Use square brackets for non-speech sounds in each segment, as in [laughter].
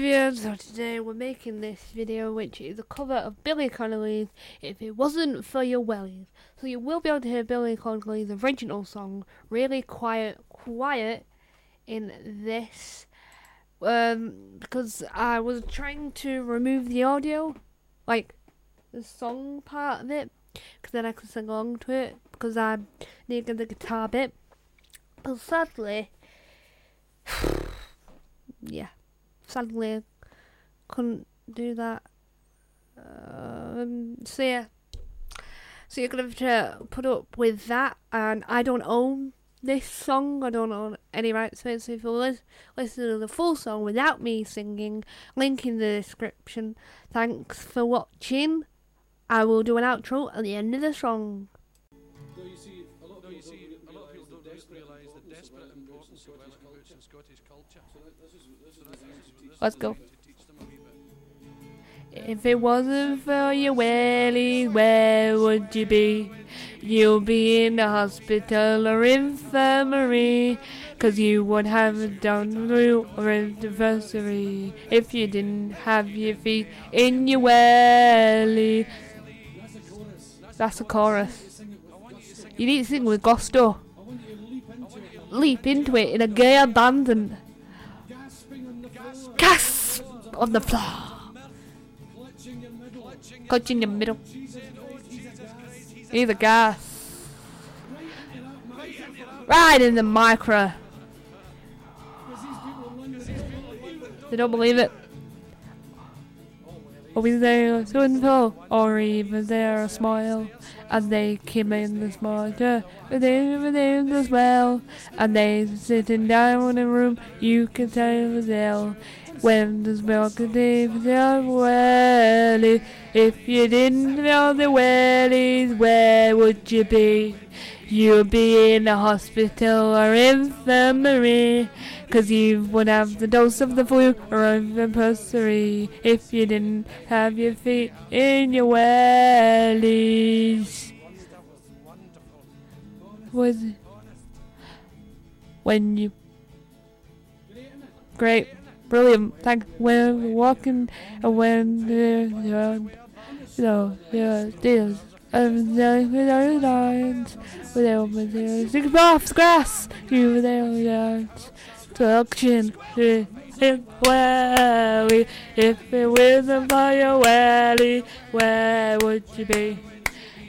everyone, so today we're making this video which is a cover of Billy Connolly's If It Wasn't For Your Wellies. So you will be able to hear Billy Connolly's original song really quiet, quiet in this um, because I was trying to remove the audio, like the song part of it, because then I could sing along to it because I needed the guitar bit. But sadly, [sighs] yeah sadly couldn't do that. Um, so yeah, so you're gonna have to put up with that, and I don't own this song. I don't own any rights to it. So if you listen, listen to the full song without me singing, link in the description. Thanks for watching. I will do an outro at the end of the song. Let's go. If it wasn't for your wellies, where would you be? You'll be in a hospital or infirmary, cause you would have done through or anniversary if you didn't have your feet in your welly. That's a chorus. You need to sing with gusto. Leap into it in a gay abandon gasp on the floor. Clutching your middle. Either gas. Right in the micro. They don't believe it. Or we there so or even there a smile. And they came in the smarter, were there as well. And they sitting down in a room, you can tell was ill. When milk a day for the wellies? If you didn't know the wellies, where would you be? You'd be in a hospital or infirmary, cause you would have the dose of the flu or even pessary if you didn't have your feet in your wellies. Was? When you. Great. Brilliant. Thank when walking and when around. So, yeah, there's and then with our lines, with there, six off grass, you were there, lines, suction, welly, if it wasn't for your welly, where would you be?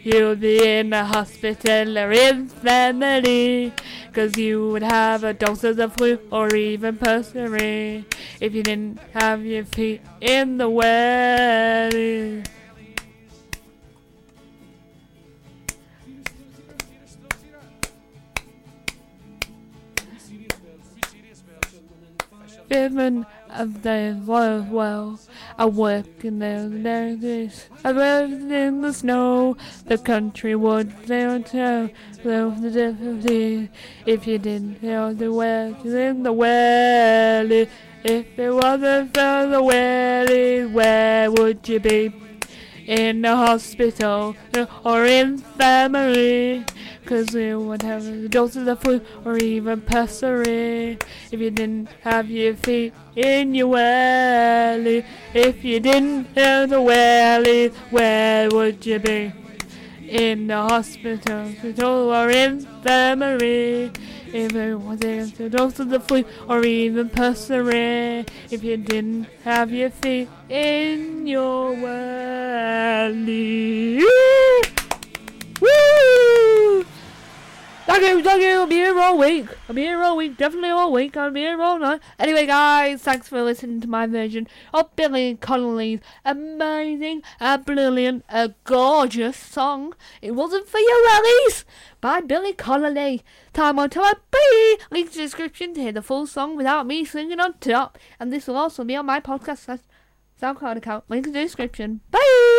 You'd be in a hospital or infirmary, cause you would have a dose of the flu or even pessary if you didn't have your feet in the welly. Even of the well, well, I work in there this. I lived in the snow, the country would there tell, the difficulty. If you didn't know the well, in the well, if it wasn't for the wellies, where would you be? In the hospital or infirmary? Cause you would have a dose of the flu or even pessary if you didn't have your feet in your welly. If you didn't have the welly, where would you be? In the hospital or infirmary. If it was a dose of the flu or even pessary, if you didn't have your feet in your welly. Thank you, thank you. I'll be here all week. I'll be here all week. Definitely all week. I'll be here all night. Anyway, guys, thanks for listening to my version of Billy Connolly's amazing, a brilliant, a gorgeous song. It wasn't for your wellies by Billy Connolly. Time on time. Bye. Link to the description to hear the full song without me singing on top. And this will also be on my podcast SoundCloud account. Link in the description. Bye.